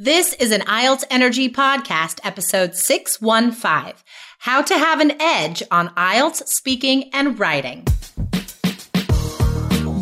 This is an IELTS Energy Podcast, episode 615 How to Have an Edge on IELTS Speaking and Writing.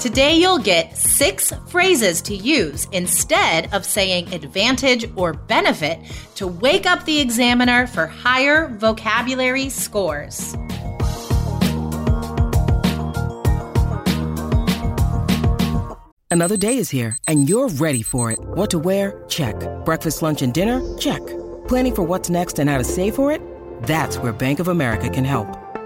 Today you'll get six phrases to use instead of saying advantage or benefit to wake up the examiner for higher vocabulary scores. Another day is here and you're ready for it. What to wear? Check. Breakfast, lunch, and dinner? Check. Planning for what's next and how to save for it? That's where Bank of America can help.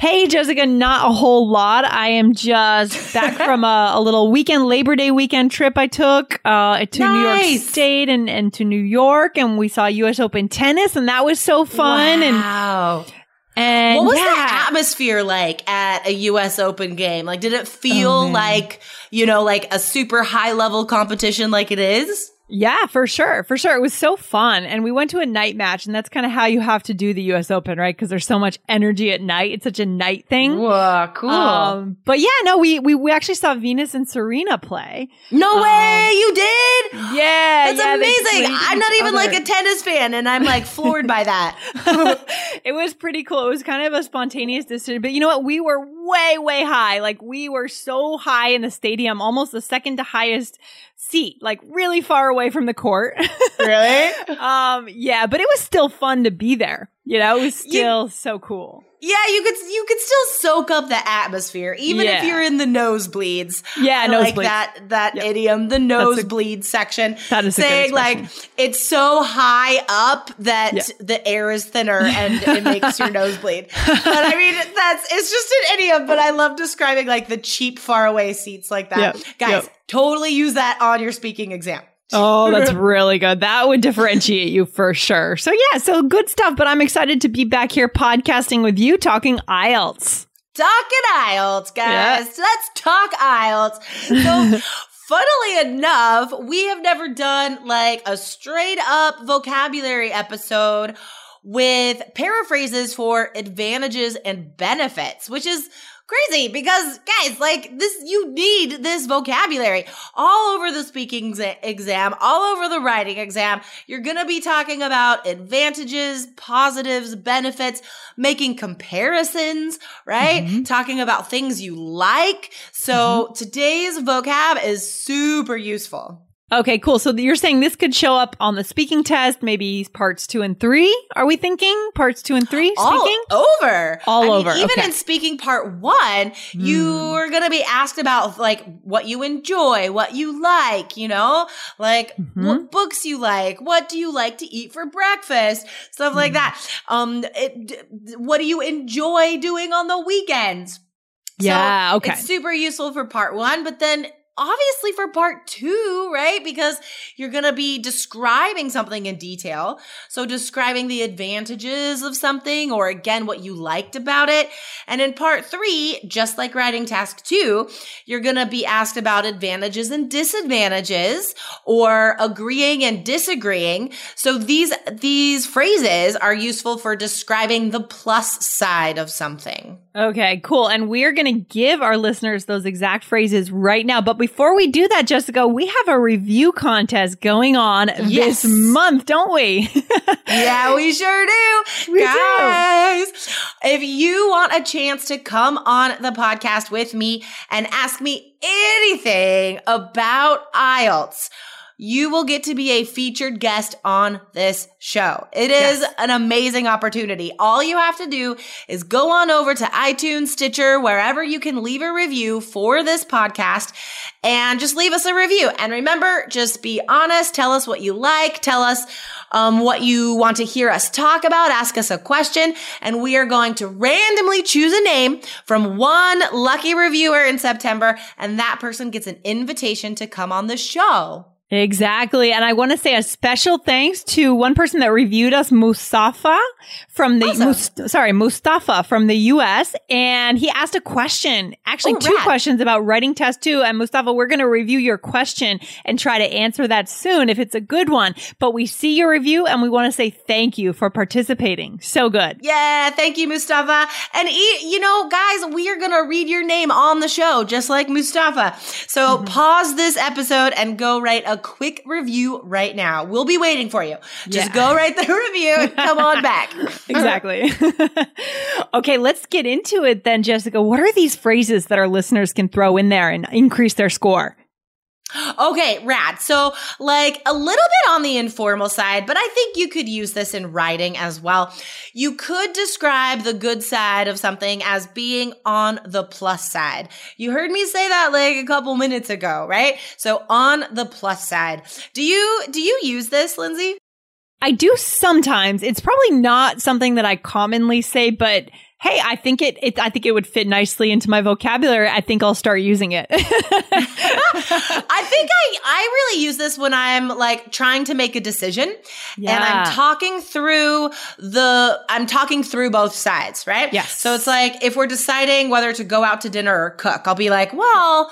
Hey, Jessica, not a whole lot. I am just back from a, a, little weekend, Labor Day weekend trip I took uh, to nice. New York State and, and to New York. And we saw US Open tennis, and that was so fun. Wow. And and what was yeah. the atmosphere like at a US Open game? Like, did it feel oh, like, you know, like a super high level competition like it is? Yeah, for sure. For sure. It was so fun. And we went to a night match and that's kind of how you have to do the US Open, right? Because there's so much energy at night. It's such a night thing. Whoa, cool. Um, but yeah, no, we, we, we actually saw Venus and Serena play. No um, way. You did? Yeah. That's yeah, amazing. I'm not even other. like a tennis fan and I'm like floored by that. it was pretty cool. It was kind of a spontaneous decision, but you know what? We were way, way high. Like we were so high in the stadium, almost the second to highest seat, like really far away from the court. really? um, yeah, but it was still fun to be there. You know, it was still you, so cool. Yeah, you could you could still soak up the atmosphere, even yeah. if you're in the nosebleeds. Yeah, I nosebleeds. like that that yep. idiom, the nosebleed a, section. That is saying like it's so high up that yeah. the air is thinner and it makes your nose bleed. But I mean, that's it's just an idiom. But I love describing like the cheap, far away seats like that, yep. guys. Totally use that on your speaking exam. Oh, that's really good. That would differentiate you for sure. So yeah, so good stuff. But I'm excited to be back here podcasting with you, talking IELTS. Talking IELTS, guys. Yeah. Let's talk IELTS. So funnily enough, we have never done like a straight up vocabulary episode with paraphrases for advantages and benefits, which is crazy because guys, like this, you need this vocabulary all over the speaking exam, all over the writing exam. You're going to be talking about advantages, positives, benefits, making comparisons, right? Mm-hmm. Talking about things you like. So mm-hmm. today's vocab is super useful. Okay, cool. So you're saying this could show up on the speaking test, maybe parts two and three? Are we thinking parts two and three? Speaking all over, all I mean, over. Even okay. in speaking part one, mm. you're going to be asked about like what you enjoy, what you like. You know, like mm-hmm. what books you like, what do you like to eat for breakfast, stuff mm. like that. Um, it, what do you enjoy doing on the weekends? Yeah, so okay. It's super useful for part one, but then obviously for part two, right? Because you're going to be describing something in detail. So describing the advantages of something or again, what you liked about it. And in part three, just like writing task two, you're going to be asked about advantages and disadvantages or agreeing and disagreeing. So these, these phrases are useful for describing the plus side of something. Okay, cool. And we're going to give our listeners those exact phrases right now. But before we do that, Jessica, we have a review contest going on yes. this month, don't we? yeah, we sure do. We Guys, do. if you want a chance to come on the podcast with me and ask me anything about IELTS, you will get to be a featured guest on this show. It is yes. an amazing opportunity. All you have to do is go on over to iTunes, Stitcher, wherever you can leave a review for this podcast and just leave us a review. And remember, just be honest. Tell us what you like. Tell us um, what you want to hear us talk about. Ask us a question and we are going to randomly choose a name from one lucky reviewer in September. And that person gets an invitation to come on the show. Exactly. And I want to say a special thanks to one person that reviewed us, Mustafa from the, awesome. Must, sorry, Mustafa from the US. And he asked a question, actually oh, two rad. questions about writing test two. And Mustafa, we're going to review your question and try to answer that soon if it's a good one. But we see your review and we want to say thank you for participating. So good. Yeah. Thank you, Mustafa. And you know, guys, we are going to read your name on the show, just like Mustafa. So mm-hmm. pause this episode and go write a quick review right now. We'll be waiting for you. Just yeah. go write the review and come on back. exactly. okay, let's get into it then, Jessica. What are these phrases that our listeners can throw in there and increase their score? Okay, rad. So, like a little bit on the informal side, but I think you could use this in writing as well. You could describe the good side of something as being on the plus side. You heard me say that like a couple minutes ago, right? So, on the plus side. Do you do you use this, Lindsay? I do sometimes. It's probably not something that I commonly say, but hey, I think it, it, I think it would fit nicely into my vocabulary. I think I'll start using it. I think I, I really use this when I'm like trying to make a decision yeah. and I'm talking through the, I'm talking through both sides, right? Yes. So it's like if we're deciding whether to go out to dinner or cook, I'll be like, well,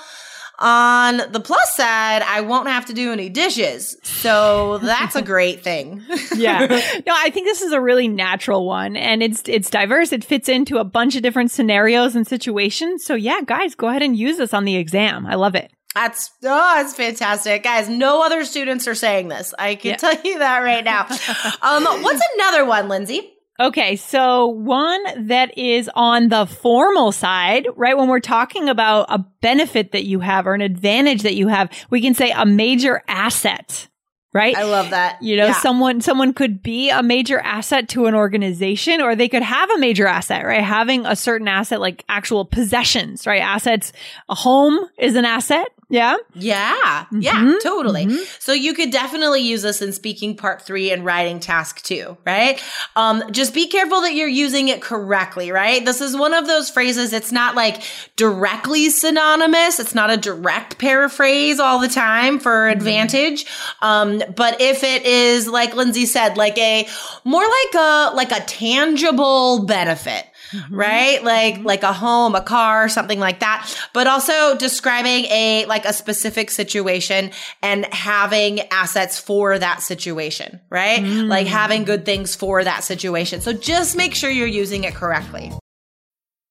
on the plus side, I won't have to do any dishes. So that's a great thing. yeah. No, I think this is a really natural one and it's it's diverse. It fits into a bunch of different scenarios and situations. So yeah, guys, go ahead and use this on the exam. I love it. That's oh, that's fantastic, guys. No other students are saying this. I can yeah. tell you that right now. um, what's another one, Lindsay? Okay, so one that is on the formal side, right? When we're talking about a benefit that you have or an advantage that you have, we can say a major asset right? I love that. You know, yeah. someone someone could be a major asset to an organization or they could have a major asset, right? Having a certain asset like actual possessions, right? Assets, a home is an asset, yeah. Yeah. Mm-hmm. Yeah, totally. Mm-hmm. So you could definitely use this in speaking part three and writing task two, right? Um, just be careful that you're using it correctly, right? This is one of those phrases. It's not like directly synonymous. It's not a direct paraphrase all the time for mm-hmm. advantage. Um, but if it is, like Lindsay said, like a more like a, like a tangible benefit, mm-hmm. right? Like, mm-hmm. like a home, a car, something like that, but also describing a, like a specific situation and having assets for that situation, right? Mm-hmm. Like having good things for that situation. So just make sure you're using it correctly.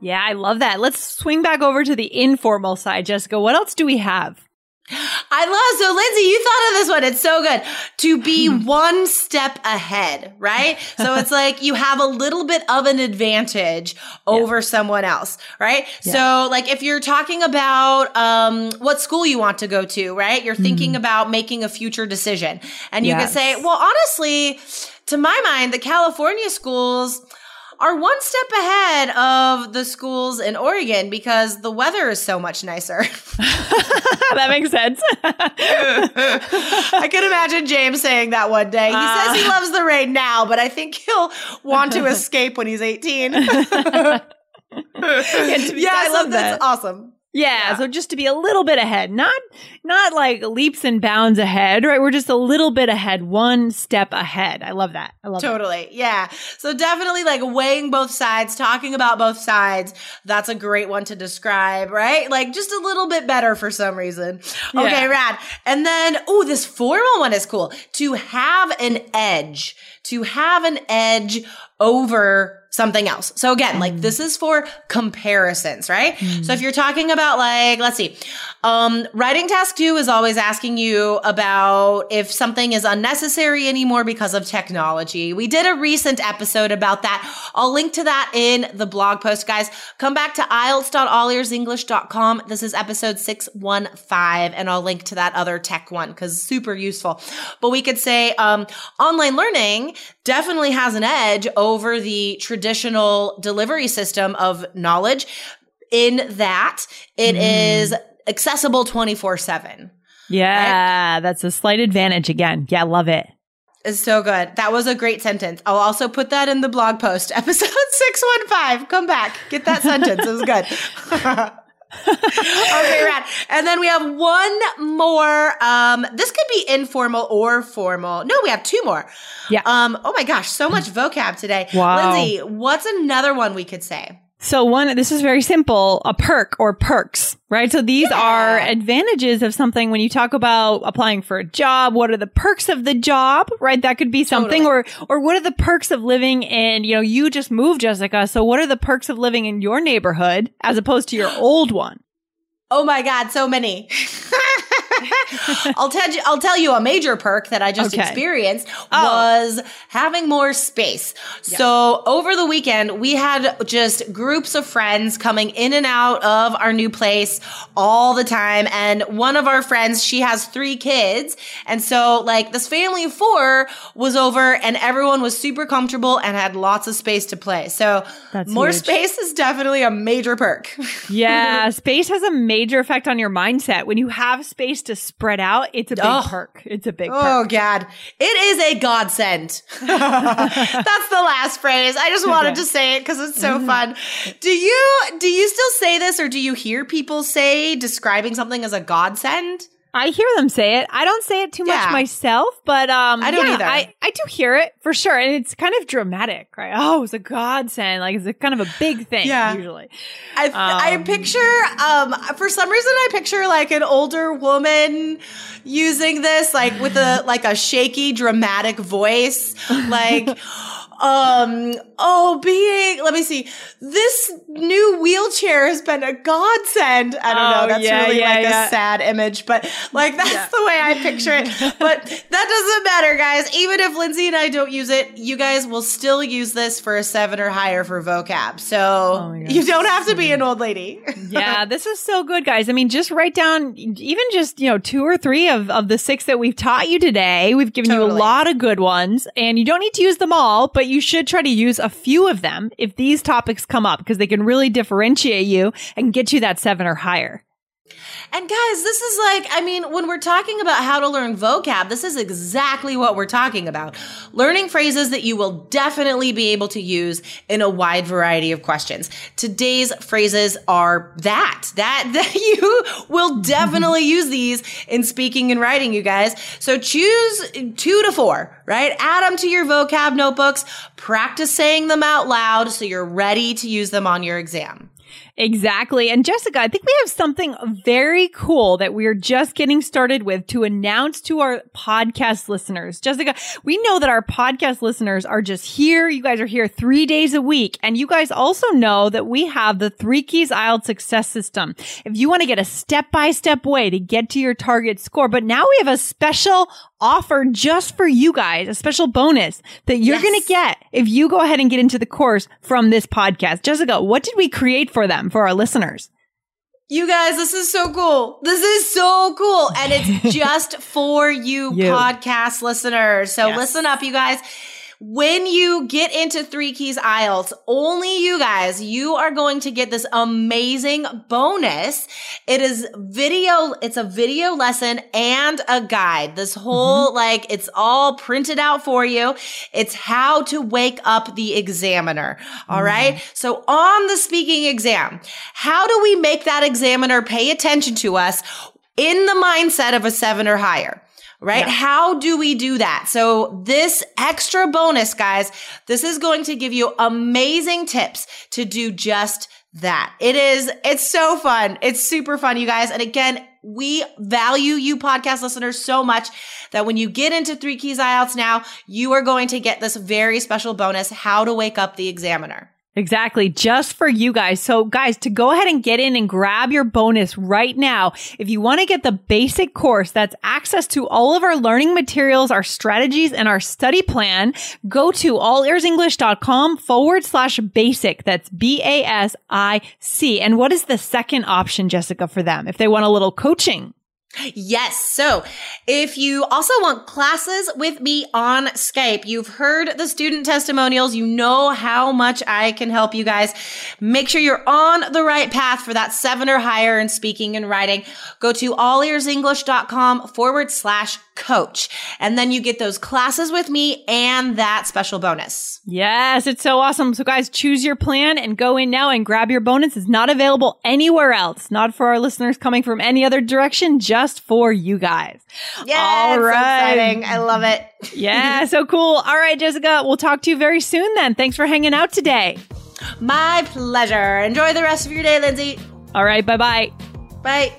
Yeah, I love that. Let's swing back over to the informal side, Jessica. What else do we have? I love so Lindsay, you thought of this one. It's so good. To be one step ahead, right? So it's like you have a little bit of an advantage over yeah. someone else, right? Yeah. So like if you're talking about um what school you want to go to, right? You're thinking mm. about making a future decision. And you yes. can say, "Well, honestly, to my mind, the California schools are one step ahead of the schools in Oregon because the weather is so much nicer. that makes sense. I could imagine James saying that one day. He uh, says he loves the rain now, but I think he'll want to escape when he's 18. yeah, yeah I love that. That's awesome. Yeah, yeah, so just to be a little bit ahead, not not like leaps and bounds ahead, right? We're just a little bit ahead, one step ahead. I love that. I love totally. It. Yeah. So definitely like weighing both sides, talking about both sides. That's a great one to describe, right? Like just a little bit better for some reason. Yeah. Okay, rad. And then, oh, this formal one is cool. To have an edge, to have an edge over something else. So again, like this is for comparisons, right? Mm. So if you're talking about like, let's see, um, writing task two is always asking you about if something is unnecessary anymore because of technology. We did a recent episode about that. I'll link to that in the blog post, guys. Come back to IELTS.allearsenglish.com. This is episode 615 and I'll link to that other tech one because super useful. But we could say, um, online learning definitely has an edge over the traditional delivery system of knowledge in that it mm. is accessible 24 7. Yeah, right? that's a slight advantage again. Yeah, love it. It's so good. That was a great sentence. I'll also put that in the blog post, episode 615. Come back, get that sentence. It was good. okay, rad. And then we have one more. Um, this could be informal or formal. No, we have two more. Yeah. Um, oh my gosh, so much vocab today. Wow. Lindsay, what's another one we could say? So one, this is very simple, a perk or perks, right? So these yeah. are advantages of something when you talk about applying for a job. What are the perks of the job, right? That could be something totally. or, or what are the perks of living in, you know, you just moved, Jessica. So what are the perks of living in your neighborhood as opposed to your old one? Oh my God, so many. I'll tell you. I'll tell you a major perk that I just okay. experienced oh. was having more space. So over the weekend, we had just groups of friends coming in and out of our new place all the time. And one of our friends, she has three kids, and so like this family of four was over, and everyone was super comfortable and had lots of space to play. So That's more huge. space is definitely a major perk. yeah, space has a major effect on your mindset when you have space to spread out, it's a big oh. perk. It's a big Oh God. It is a godsend. That's the last phrase. I just wanted okay. to say it because it's so mm-hmm. fun. Do you do you still say this or do you hear people say describing something as a godsend? I hear them say it. I don't say it too yeah. much myself, but um, I don't yeah, either. I, I do hear it for sure, and it's kind of dramatic, right? Oh, it's a godsend, like it's a kind of a big thing. Yeah. usually. I um, I picture um for some reason I picture like an older woman using this like with a like a shaky dramatic voice, like. Um, oh, being, let me see. This new wheelchair has been a godsend. I don't oh, know. That's yeah, really yeah, like yeah. a sad image, but like that's the way I picture it. But that doesn't matter, guys. Even if Lindsay and I don't use it, you guys will still use this for a seven or higher for vocab. So oh you don't have to be an old lady. yeah, this is so good, guys. I mean, just write down even just, you know, two or three of, of the six that we've taught you today. We've given totally. you a lot of good ones and you don't need to use them all, but you should try to use a few of them if these topics come up because they can really differentiate you and get you that seven or higher. And guys, this is like, I mean, when we're talking about how to learn vocab, this is exactly what we're talking about. Learning phrases that you will definitely be able to use in a wide variety of questions. Today's phrases are that, that, that you will definitely use these in speaking and writing, you guys. So choose two to four, right? Add them to your vocab notebooks, practice saying them out loud so you're ready to use them on your exam. Exactly. And Jessica, I think we have something very cool that we're just getting started with to announce to our podcast listeners. Jessica, we know that our podcast listeners are just here. You guys are here three days a week. And you guys also know that we have the three keys IELTS success system. If you want to get a step by step way to get to your target score, but now we have a special offer just for you guys, a special bonus that you're yes. going to get if you go ahead and get into the course from this podcast. Jessica, what did we create for them, for our listeners? You guys, this is so cool. This is so cool. And it's just for you, you, podcast listeners. So yes. listen up, you guys. When you get into three keys IELTS, only you guys, you are going to get this amazing bonus. It is video. It's a video lesson and a guide. This whole, mm-hmm. like, it's all printed out for you. It's how to wake up the examiner. All mm-hmm. right. So on the speaking exam, how do we make that examiner pay attention to us in the mindset of a seven or higher? Right? Yeah. How do we do that? So this extra bonus, guys, this is going to give you amazing tips to do just that. It is, it's so fun. It's super fun, you guys. And again, we value you podcast listeners so much that when you get into three keys IELTS now, you are going to get this very special bonus, how to wake up the examiner. Exactly. Just for you guys. So guys, to go ahead and get in and grab your bonus right now, if you want to get the basic course that's access to all of our learning materials, our strategies, and our study plan, go to allearsenglish.com forward slash basic. That's B-A-S-I-C. And what is the second option, Jessica, for them if they want a little coaching? Yes. So if you also want classes with me on Skype, you've heard the student testimonials. You know how much I can help you guys. Make sure you're on the right path for that seven or higher in speaking and writing. Go to allearsenglish.com forward slash coach. And then you get those classes with me and that special bonus. Yes, it's so awesome. So guys, choose your plan and go in now and grab your bonus. It's not available anywhere else. Not for our listeners coming from any other direction, just for you guys. Yeah, All right. So exciting. I love it. yeah, so cool. All right, Jessica, we'll talk to you very soon then. Thanks for hanging out today. My pleasure. Enjoy the rest of your day, Lindsay. All right, bye-bye. Bye.